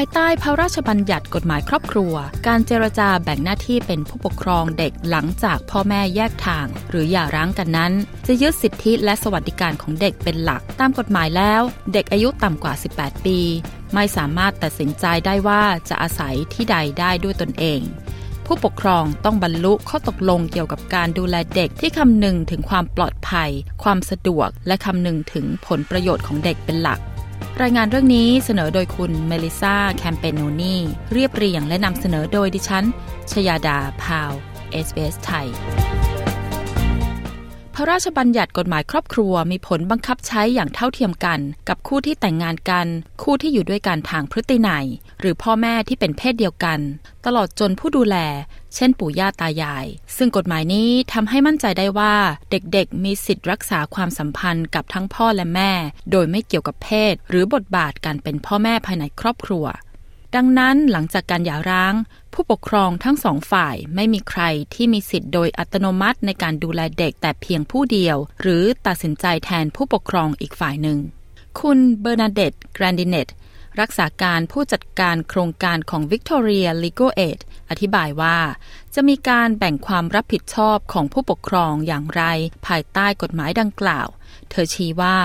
ภายใต้พระราชบัญญัติกฎหมายครอบครัว การเจรจาแบ่งหน้าที่เป็นผู้ปกครองเด็กหลังจากพ่อแม่แยกทาง หรือหย่าร้างกันนั้น จะยึดสิทธิและสวัสดิการของเด็กเป็นหลักตามกฎหมายแล้ว เด็กอายุต่ำกว่า 18 ปี ไม่สามารถตัดสินใจได้ว่าจะอาศัยที่ใดได้ด้วยตนเองผู้ปกครองต้องบรรลุข้อตกลงเกี่ยวกับการดูแลเด็กที่คำนึงถึงความปลอดภัย ความสะดวก และคำนึงถึงผลประโยชน์ของเด็กเป็นหลัก รายงานเรื่องนี้เสนอโดยคุณเมลิซาแคมเปโนนีเรียบเรียงและนำเสนอโดยดิฉัน ชยาดาพาว SBS ไทย พระราชบัญญัติกฎหมายครอบครัวมีผลบังคับใช้อย่างเท่าเทียมกัน กับคู่ที่แต่งงานกัน คู่ที่อยู่ด้วยกันทางพฤตินัย หรือพ่อแม่ที่เป็นเพศเดียวกัน ตลอดจนผู้ดูแล เช่นปู่ย่าตายาย ซึ่งกฎหมายนี้ทำให้มั่นใจได้ว่าเด็กๆ มีสิทธิ์รักษาความสัมพันธ์กับทั้งพ่อและแม่ โดยไม่เกี่ยวกับเพศ หรือบทบาทการเป็นพ่อแม่ภายในครอบครัว ดังนั้นหลังจากการหย่าร้าง ผู้ปกครองทั้งสองฝ่ายไม่มีใครที่มีสิทธิ์โดยอัตโนมัติในการดูแลเด็กแต่เพียงผู้เดียว หรือตัดสินใจแทนผู้ปกครองอีกฝ่ายหนึ่ง คุณเบอร์นาเดตแกรนดิเนตรักษาการผู้จัดการโครงการของ Victoria Legal Aid อธิบายว่า จะมีการแบ่งความรับผิดชอบของผู้ปกครองอย่างไร ภายใต้กฎหมายดังกล่าว เธอชี้ว่า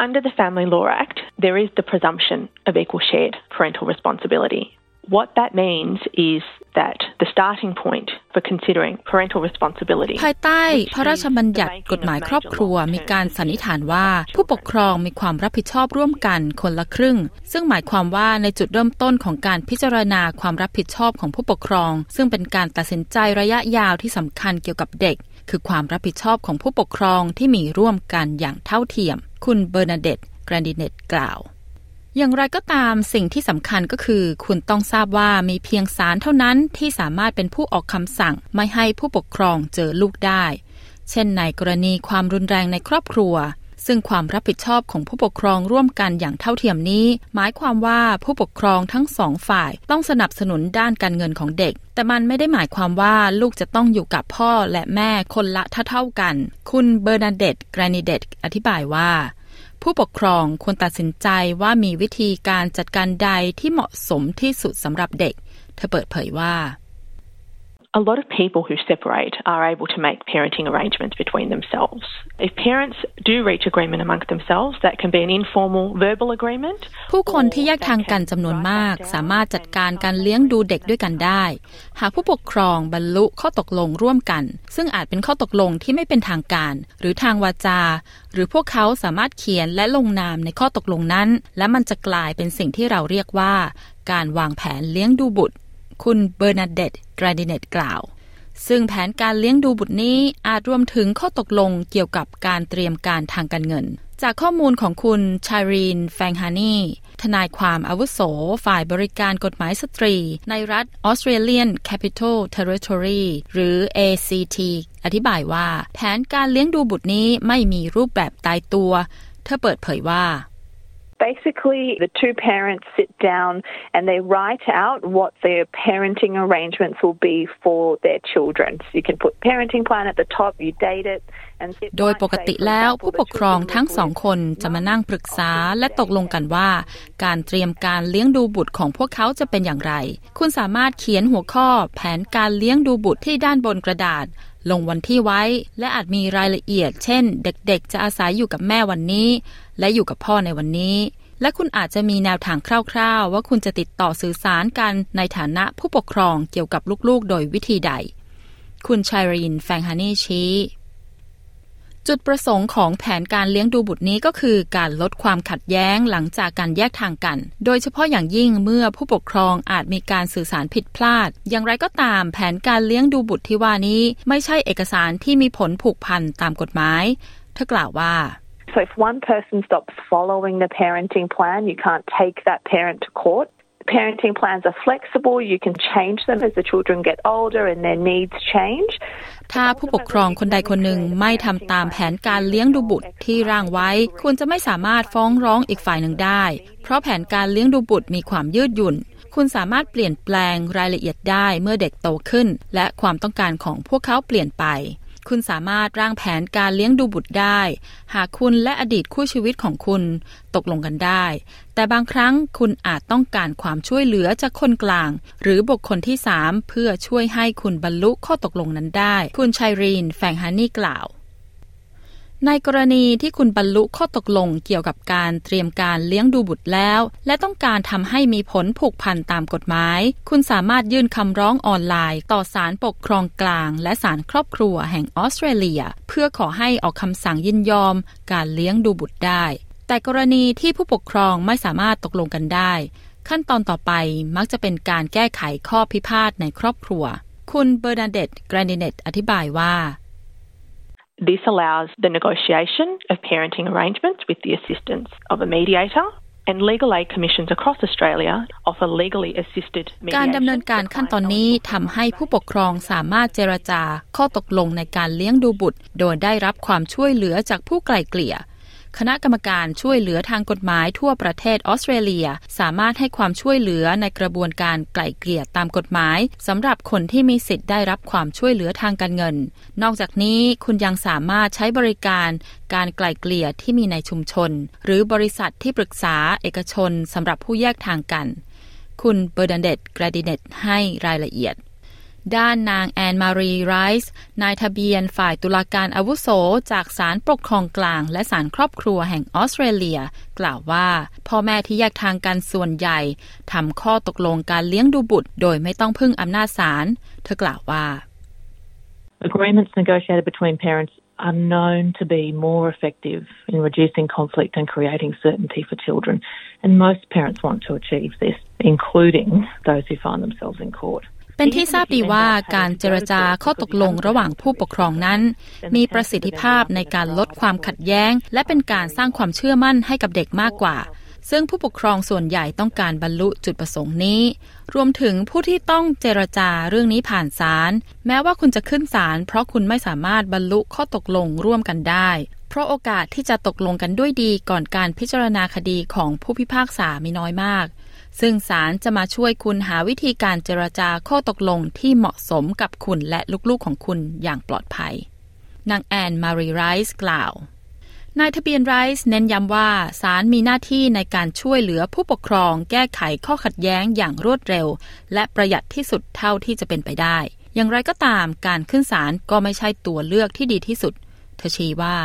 Under the Family Law Act, there is the presumption of equal shared parental responsibility. What that means is that the starting point for considering parental responsibility ภายใต้พระราชบัญญัติกฎหมายครอบครัวมีการสันนิษฐานว่า ผู้ปกครองมีความรับผิดชอบร่วมกันคนละครึ่ง ซึ่งหมายความว่าในจุดเริ่มต้นของการพิจารณาความรับผิดชอบของผู้ปกครอง ซึ่งเป็นการตัดสินใจระยะยาวที่สำคัญเกี่ยวกับเด็ก คือความรับผิดชอบของผู้ปกครองที่มีร่วมกันอย่างเท่าเทียม คุณเบอร์นาเดตแกรนดิเนตกล่าว อย่างไรก็ตามสิ่งที่สำคัญก็คือ คุณต้องทราบว่ามีเพียงศาลเท่านั้นที่สามารถเป็นผู้ออกคำสั่ง ไม่ให้ผู้ปกครองเจอลูกได้ เช่นในกรณีความรุนแรงในครอบครัว ซึ่งความรับผิดชอบของผู้ปกครองร่วมกันอย่างเท่าเทียมนี้ หมายความว่าผู้ปกครองทั้งสองฝ่ายต้องสนับสนุนด้านการเงินของเด็ก แต่มันไม่ได้หมายความว่าลูกจะต้องอยู่กับพ่อและแม่คนละเท่าๆกัน คุณเบอร์นาเดตแกรนิเดตอธิบายว่า ผู้ปกครองควรตัดสินใจว่ามีวิธีการจัดการใดที่เหมาะสมที่สุดสำหรับเด็ก เธอเปิดเผยว่า A lot of people who separate are able to make parenting arrangements between themselves. If parents do reach agreement amongst themselves, that can be an informal verbal agreement. ผู้คนที่แยกทางกันจำนวนมาก สามารถจัดการการเลี้ยงดูเด็กด้วยกันได้ หากผู้ปกครองบรรลุข้อตกลงร่วมกัน ซึ่งอาจเป็นข้อตกลงที่ไม่เป็นทางการ หรือทางวาจา หรือพวกเขาสามารถเขียนและลงนามในข้อตกลงนั้น และมันจะกลายเป็นสิ่งที่เราเรียกว่า การวางแผนเลี้ยงดูบุตร คุณเบอร์นาเดตแกรดิเนตกล่าว ซึ่งแผนการเลี้ยงดูบุตรนี้อาจรวมถึงข้อตกลงเกี่ยวกับการเตรียมการทางการเงิน จากข้อมูลของคุณชารีนแฟงฮานีทนายความอาวุโส ฝ่ายบริการกฎหมายสตรี ในรัฐ Australian Capital Territory หรือ ACT อธิบายว่า แผนการเลี้ยงดูบุตรนี้ไม่มีรูปแบบตายตัว เธอเปิดเผยว่า Basically, the two parents sit down and they write out what their parenting arrangements will be for their children. So you can put parenting plan at the top, you date it, and โดยปกติแล้วผู้ปกครองทั้งสองคนจะมานั่งปรึกษาและตกลงกันว่า การเตรียมการเลี้ยงดูบุตรของพวกเขาจะเป็นอย่างไร คุณสามารถเขียนหัวข้อแผนการเลี้ยงดูบุตรที่ด้านบนกระดาษ ลงวันที่ไว้ และอาจมีรายละเอียด เช่น เด็กๆ จะอาศัยอยู่กับแม่วันนี้ และอยู่กับพ่อในวันนี้ และคุณอาจจะมีแนวทางคร่าวๆ ว่าคุณจะติดต่อสื่อสารกันในฐานะผู้ปกครองเกี่ยวกับลูกๆ โดยวิธีใด คุณชายรินแฟงฮานี่ชี้ จุดประสงค์ของแผนการเลี้ยงดูบุตรนี้ก็คือการลดความขัดแย้งหลังจากการแยกทางกัน โดยเฉพาะอย่างยิ่งเมื่อผู้ปกครองอาจมีการสื่อสารผิดพลาด อย่างไรก็ตามแผนการเลี้ยงดูบุตรที่ว่านี้ ไม่ใช่เอกสารที่มีผลผูกพันตามกฎหมาย เธอกล่าวว่า So if one person stops following the parenting plan, you can't take that parent to court. Parenting plans are flexible. You can change them as the children get older and their needs change. ถ้าผู้ปกครองคนใดคนหนึ่งไม่ทำตามแผนการเลี้ยงดูบุตรที่ร่างไว้คุณจะไม่สามารถฟ้องร้องอีกฝ่ายหนึ่งได้ เพราะแผนการเลี้ยงดูบุตรมีความยืดหยุ่น คุณสามารถเปลี่ยนแปลงรายละเอียดได้เมื่อเด็กโตขึ้น และความต้องการของพวกเขาเปลี่ยนไป คุณสามารถร่างแผนการเลี้ยงดูบุตรได้ หากคุณและอดีตคู่ชีวิตของคุณตกลงกันได้ แต่บางครั้งคุณอาจต้องการความช่วยเหลือจากคนกลาง หรือบุคคลที่สามเพื่อช่วยให้คุณบรรลุข้อตกลงนั้นได้ คุณชายรีนแฟงฮานี่กล่าว ในกรณีที่คุณบรรลุข้อตกลงเกี่ยวกับการเตรียมการเลี้ยงดูบุตรแล้ว และต้องการทำให้มีผลผูกพันตามกฎหมาย คุณสามารถยื่นคำร้องออนไลน์ ต่อศาลปกครองกลาง และศาลครอบครัวแห่งออสเตรเลีย เพื่อขอให้ออกคำสั่งยินยอม การเลี้ยงดูบุตรได้ แต่กรณีที่ผู้ปกครองไม่สามารถตกลงกันได้ ขั้นตอนต่อไปมักจะเป็นการแก้ไขข้อพิพาทในครอบครัว คุณเบอร์นาเดตแกรนดิเนตอธิบายว่า This allows the negotiation of parenting arrangements with the assistance of a mediator and legal aid commissions across Australia offer legally assisted mediation การดำเนินการขั้นตอนนี้ทำให้ผู้ปกครองสามารถเจรจาข้อตกลงในการเลี้ยงดูบุตร โดยได้รับความช่วยเหลือจากผู้ไกล่เกลี่ย คณะกรรมการช่วยเหลือทางกฎหมายทั่วประเทศออสเตรเลีย สามารถให้ความช่วยเหลือในกระบวนการไกล่เกลี่ยตามกฎหมายสำหรับคนที่มีสิทธิ์ได้รับความช่วยเหลือทางการเงิน นอกจากนี้คุณยังสามารถใช้บริการการไกล่เกลี่ยที่มีในชุมชน หรือบริษัทที่ปรึกษาเอกชนสำหรับผู้แยกทางกัน คุณเบอร์ดันเดตกราดิเนตให้รายละเอียด ด้านนางแอนมารีไรส์นายทะเบียนฝ่ายตุลาการอาวุโสจากศาลปกครองกลาง และศาลครอบครัวแห่งออสเตรเลีย กล่าวว่า พ่อแม่ที่แยกทางกันส่วนใหญ่ทำข้อตกลงการเลี้ยงดูบุตร โดยไม่ต้องพึ่งอำนาจศาลเธอกล่าวว่า Agreements negotiated between parents are known to be more effective in reducing conflict and creating certainty for children. And most parents want to achieve this, including those who find themselves in court. เป็นที่ทราบดีว่าการเจรจาข้อตกลงระหว่างผู้ปกครองนั้น มีประสิทธิภาพในการลดความขัดแย้ง และเป็นการสร้างความเชื่อมั่นให้กับเด็กมากกว่า ซึ่งผู้ปกครองส่วนใหญ่ต้องการบรรลุจุดประสงค์นี้ รวมถึงผู้ที่ต้องเจรจาเรื่องนี้ผ่านศาลแม้ว่าคุณจะขึ้นศาลเพราะคุณไม่สามารถบรรลุข้อตกลงร่วมกันได้เพราะโอกาสที่จะตกลงกันด้วยดีก่อนการพิจารณาคดีของผู้พิพากษามีน้อยมาก ซึ่งศาลจะมาช่วยคุณหาวิธีการเจรจาข้อตกลงที่เหมาะสมกับคุณและลูกๆของคุณอย่างปลอดภัย นางแอนมารีไรส์กล่าว นายทะเบียนไรส์เน้นย้ำว่าศาลมีหน้าที่ในการช่วยเหลือผู้ปกครอง แก้ไขข้อขัดแย้งอย่างรวดเร็ว และประหยัดที่สุดเท่าที่จะเป็นไปได้ อย่างไรก็ตามการขึ้นศาลก็ไม่ใช่ตัวเลือกที่ดีที่สุด เธอชี้ว่า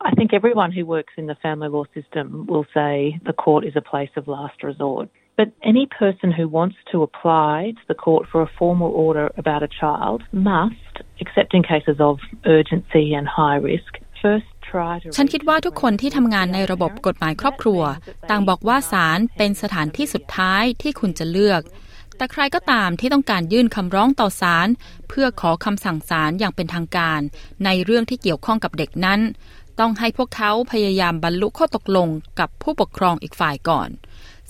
I think everyone who works in the family law system will say the court is a place of last resort. But any person who wants to apply to the court for a formal order about a child must, except in cases of urgency and high risk, first ฉันคิดว่าทุกคนที่ทำงานในระบบกฎหมายครอบครัว ต่างบอกว่าศาลเป็นสถานที่สุดท้ายที่คุณจะเลือก แต่ใครก็ตามที่ต้องการยื่นคำร้องต่อศาลเพื่อขอคำสั่งศาลอย่างเป็นทางการ ในเรื่องที่เกี่ยวข้องกับเด็กนั้น ต้องให้พวกเขาพยายามบรรลุข้อตกลงกับผู้ปกครองอีกฝ่ายก่อน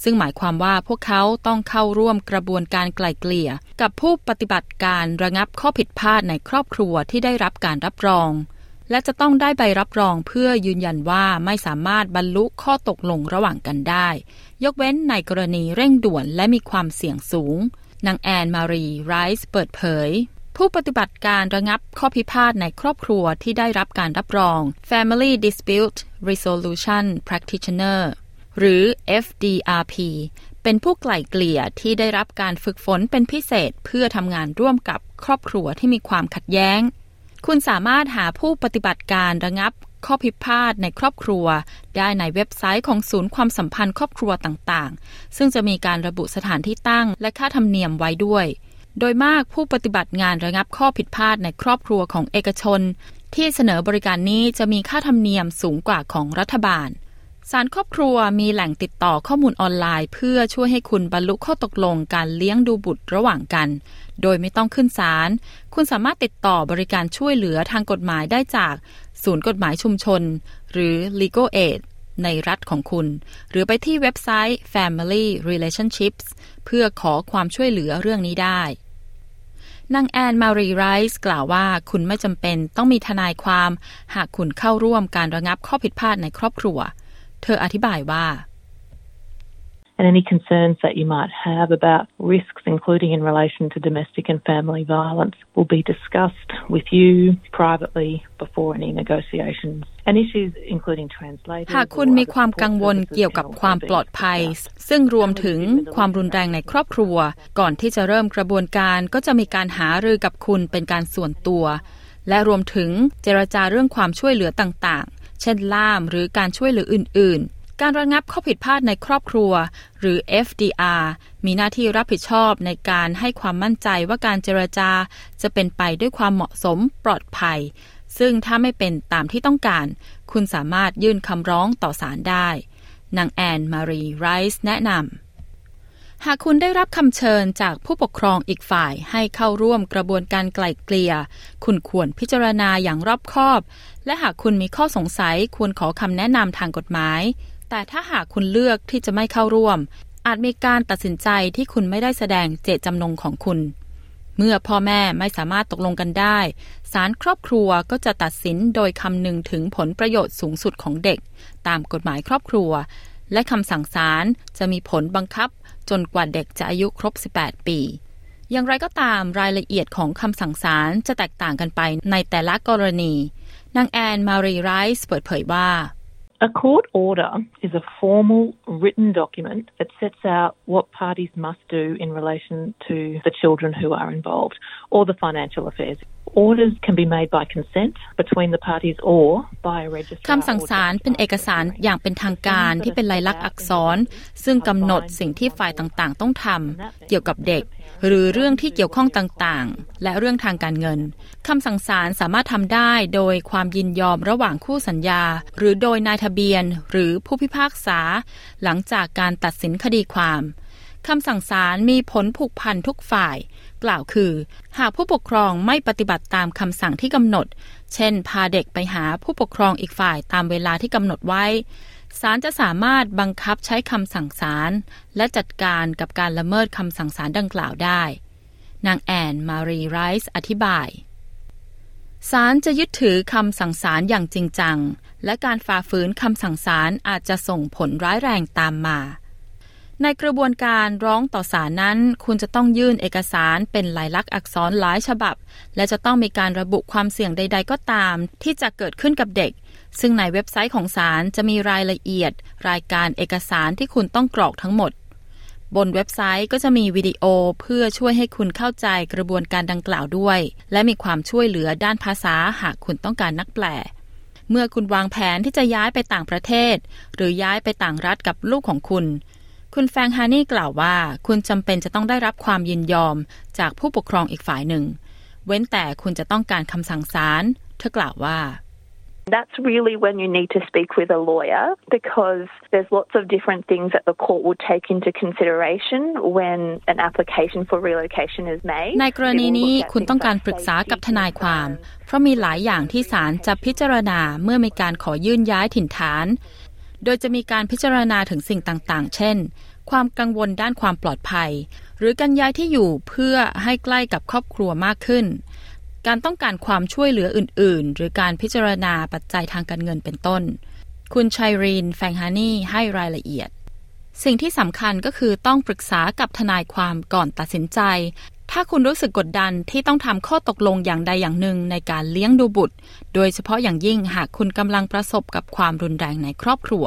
ซึ่งหมายความว่าพวกเขาต้องเข้าร่วมกระบวนการไกล่เกลี่ย กับผู้ปฏิบัติการระงับข้อผิดพลาดในครอบครัวที่ได้รับการรับรอง และจะต้องได้ใบรับรองเพื่อยืนยันว่าไม่สามารถบรรลุข้อตกลงระหว่างกันได้ ยกเว้นในกรณีเร่งด่วนและมีความเสี่ยงสูงนางแอนมารีไรส์เปิดเผย ผู้ปฏิบัติการระงับข้อพิพาทในครอบครัวที่ได้รับการรับรอง Family Dispute Resolution Practitioner หรือ FDRP เป็นผู้ไกล่เกลี่ยที่ได้รับการฝึกฝนเป็นพิเศษเพื่อทำงานร่วมกับครอบครัวที่มีความขัดแย้ง คุณสามารถหาผู้ปฏิบัติการระงับข้อพิพาทในครอบครัว ได้ในเว็บไซต์ของศูนย์ความสัมพันธ์ครอบครัวต่างๆ ซึ่งจะมีการระบุสถานที่ตั้งและค่าธรรมเนียมไว้ด้วย โดยมากผู้ปฏิบัติงานระงับข้อผิดพลาดในครอบครัวของเอกชน ที่เสนอบริการนี้จะมีค่าธรรมเนียมสูงกว่าของรัฐบาลสารครอบครัวมีแหล่งติดต่อข้อมูลออนไลน์ เพื่อช่วยให้คุณบรรลุข้อตกลงการเลี้ยงดูบุตรระหว่างกัน โดยไม่ต้องขึ้นศาล คุณสามารถติดต่อบริการช่วยเหลือทางกฎหมายได้จาก ศูนย์กฎหมายชุมชน หรือ Legal Aid ในรัฐของคุณ หรือไปที่เว็บไซต์ Family Relationships เพื่อขอความช่วยเหลือเรื่องนี้ได้ นางแอนมารีไรส์กล่าวว่าคุณไม่จำเป็นต้องมีทนายความ หากคุณเข้าร่วมการระงับข้อผิดพลาดในครอบครัว เธออธิบายว่า and any concerns that you might have about risks, including in relation to domestic and family violence, will be discussed with you privately before any negotiations. And issues including translators. หากคุณมีความกังวลเกี่ยวกับความปลอดภัย ซึ่งรวมถึงความรุนแรงในครอบครัว ก่อนที่จะเริ่มกระบวนการก็จะมีการหารือกับคุณเป็นการส่วนตัว และรวมถึงเจรจาเรื่องความช่วยเหลือต่างๆ เช่นล่ามหรือการช่วยเหลืออื่นๆ การระงับข้อผิดพลาดในครอบครัว หรือ FDR มีหน้าที่รับผิดชอบในการให้ความมั่นใจว่าการเจรจาจะเป็นไปด้วยความเหมาะสมปลอดภัย ซึ่งถ้าไม่เป็นตามที่ต้องการ คุณสามารถยื่นคำร้องต่อศาลได้ นางแอนมารีไรส์แนะนำหากคุณได้รับคำเชิญจากผู้ปกครองอีกฝ่ายให้เข้าร่วมกระบวนการไกล่เกลี่ย คุณควรพิจารณาอย่างรอบคอบ และหากคุณมีข้อสงสัยควรขอคำแนะนำทางกฎหมาย แต่ถ้าหากคุณเลือกที่จะไม่เข้าร่วม อาจมีการตัดสินใจที่คุณไม่ได้แสดงเจตจำนงของคุณ เมื่อพ่อแม่ไม่สามารถตกลงกันได้ศาลครอบครัวก็จะตัดสินโดยคำนึงถึงผลประโยชน์สูงสุดของเด็ก ตามกฎหมายครอบครัว และคำสั่งศาลจะมีผลบังคับ จนกว่าเด็กจะอายุครบ 18 ปีอย่างไรก็ตามรายละเอียดของคำสั่งศาลจะแตกต่างกันไปในแต่ละกรณี นางแอนมารีไรส์เปิดเผยว่า A court order is a formal written document that sets out what parties must do in relation to the children who are involved or the financial affairs. Orders can be made by consent between the parties or by a registrar. คำสั่งศาลเป็นเอกสารอย่างเป็นทางการที่เป็นลายลักษณ์อักษร ซึ่งกำหนดสิ่งที่ฝ่ายต่างๆ ต้องทำเกี่ยวกับเด็ก หรือเรื่องที่เกี่ยวข้องต่างๆ และเรื่องทางการเงินคำสั่งศาลสามารถทำได้โดยความยินยอมระหว่างคู่สัญญา หรือโดยนายทะเบียน หรือผู้พิพากษา หลังจากการตัดสินคดีความคำสั่งศาลมีผลผูกพันทุกฝ่าย กล่าวคือ หากผู้ปกครองไม่ปฏิบัติตามคำสั่งที่กำหนด เช่น พาเด็กไปหาผู้ปกครองอีกฝ่ายตามเวลาที่กำหนดไว้ศาลจะสามารถบังคับใช้คำสั่งศาลและจัดการกับการละเมิดคำสั่งศาลดังกล่าวได้ นางแอนมารีไรส์อธิบายศาลจะยึดถือคำสั่งศาลอย่างจริงจัง และการฝ่าฝืนคำสั่งศาลอาจจะส่งผลร้ายแรงตามมา ในกระบวนการร้องต่อศาลนั้น คุณจะต้องยื่นเอกสารเป็นลายลักษณ์อักษรหลายฉบับ และจะต้องมีการระบุความเสี่ยงใด ๆ ก็ตาม ที่จะเกิดขึ้นกับเด็ก ซึ่งในเว็บไซต์ของศาลจะมีรายละเอียด รายการเอกสารที่คุณต้องกรอกทั้งหมด บนเว็บไซต์ก็จะมีวิดีโอเพื่อช่วยให้คุณเข้าใจกระบวนการดังกล่าวด้วย และมีความช่วยเหลือด้านภาษาหากคุณต้องการนักแปลเมื่อคุณวางแผนที่จะย้ายไปต่างประเทศ หรือย้ายไปต่างรัฐกับลูกของคุณ คุณแฟงฮานี่กล่าวว่า คุณจำเป็นจะต้องได้รับความยินยอมจากผู้ปกครองอีกฝ่ายหนึ่ง เว้นแต่คุณจะต้องการคำสั่งศาลเธอกล่าวว่า That's really when you need to speak with a lawyer because there's lots of different things that the court will take into consideration when an application for relocation is made. ในกรณีนี้คุณต้องการปรึกษากับทนายความ เพราะมีหลายอย่างที่ศาลจะพิจารณาเมื่อมีการขอยื่นย้ายถิ่นฐาน โดยจะมีการพิจารณาถึงสิ่งต่างๆ เช่น ความกังวลด้านความปลอดภัย หรือการย้ายที่อยู่เพื่อให้ใกล้กับครอบครัวมากขึ้น การต้องการความช่วยเหลืออื่น ๆ หรือการพิจารณาปัจจัยทางการเงินเป็นต้น คุณชัยรีน แฟงฮานี่ให้รายละเอียด สิ่งที่สำคัญก็คือต้องปรึกษากับทนายความก่อนตัดสินใจ ถ้าคุณรู้สึกกดดันที่ต้องทำข้อตกลงอย่างใดอย่างหนึ่งในการเลี้ยงดูบุตร โดยเฉพาะอย่างยิ่งหากคุณกำลังประสบกับความรุนแรงในครอบครัว